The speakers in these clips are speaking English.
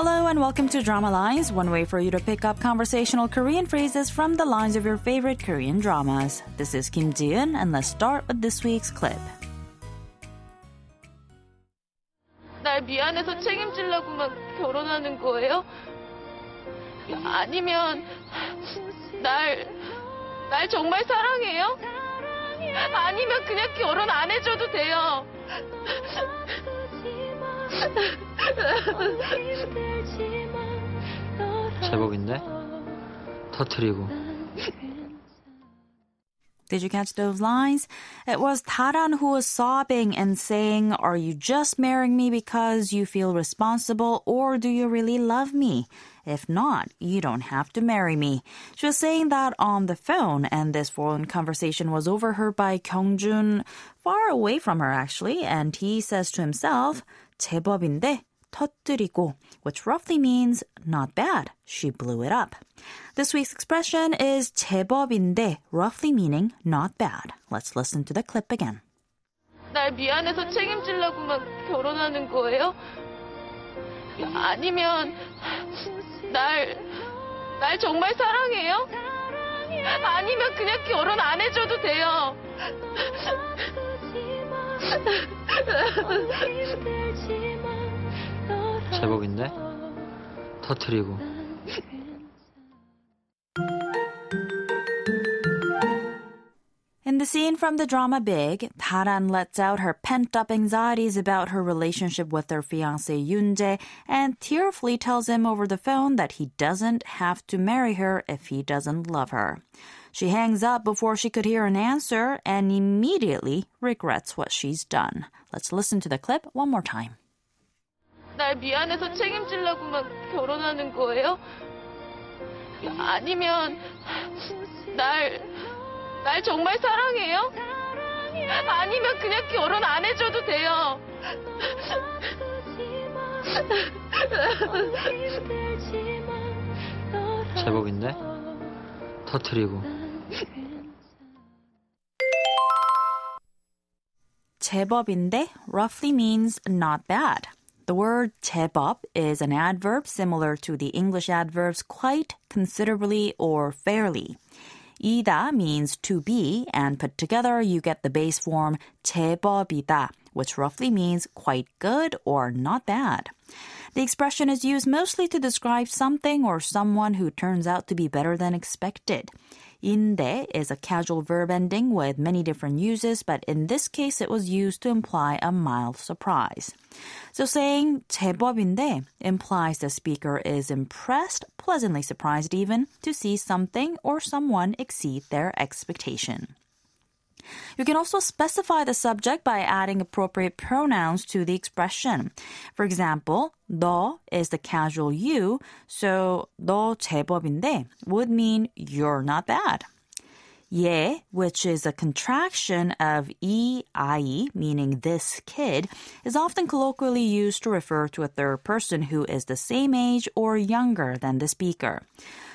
Hello and welcome to Drama Lines, one way for you to pick up conversational Korean phrases from the lines of your favorite Korean dramas. This is Kim Ji-eun, and let's start with this week's clip. 날 미안해서 책임지려고만 결혼하는 거예요? 아니면 날, 날 정말 사랑해요? 아니면 그냥 결혼 안 해줘도 돼요? 제법인데 터트리고 Did you catch those lines? It was Taran who was sobbing and saying, Are you just marrying me because you feel responsible or do you really love me? If not, you don't have to marry me. She was saying that on the phone, and this phone conversation was overheard by Kyung Jun far away from her, actually, and he says to himself, 제법인데 터뜨리고, which roughly means not bad. She blew it up. This week's expression is 제법인데, roughly meaning not bad. Let's listen to the clip again. 날 미안해서 책임지려고만 결혼하는 거예요? 아니면 날, 날 정말 사랑해요? 아니면 그냥 결혼 안 해줘도 돼요? 제법인데? 터트리고 In the scene from the drama Big, Taran lets out her pent up anxieties about her relationship with her fiance Yoonjae and tearfully tells him over the phone that he doesn't have to marry her if he doesn't love her. She hangs up before she could hear an answer and immediately regrets what she's done. Let's listen to the clip one more time. 날 미안해서 책임지려고만 결혼하는 거예요? 아니면 날, 날 정말 사랑해요? 아니면 그냥 결혼 안 해줘도 돼요? 제법인데? 터트리고 제법인데 roughly means not bad. The word 제법 is an adverb similar to the English adverbs quite, considerably, or fairly. 이다 means to be, and put together you get the base form 제법이다, which roughly means quite good or not bad. The expression is used mostly to describe something or someone who turns out to be better than expected. 인데 is a casual verb ending with many different uses, but in this case it was used to imply a mild surprise. So saying 제법인데 implies the speaker is impressed, pleasantly surprised even, to see something or someone exceed their expectation. You can also specify the subject by adding appropriate pronouns to the expression. For example, 너 is the casual you, so 너 제법인데 would mean you're not bad. 얘, which is a contraction of ei, meaning this kid, is often colloquially used to refer to a third person who is the same age or younger than the speaker.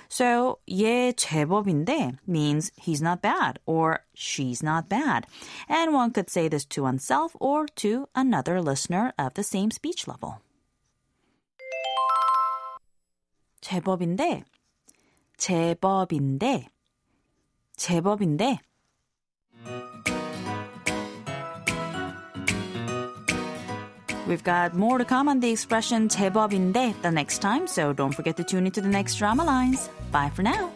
So, 얘 제법인데 means he's not bad or she's not bad. And one could say this to oneself or to another listener of the same speech level. 제법인데, 제법인데, 제법인데. We've got more to come on the expression 제법인데 the next time, so don't forget to tune into the next drama lines. Bye for now.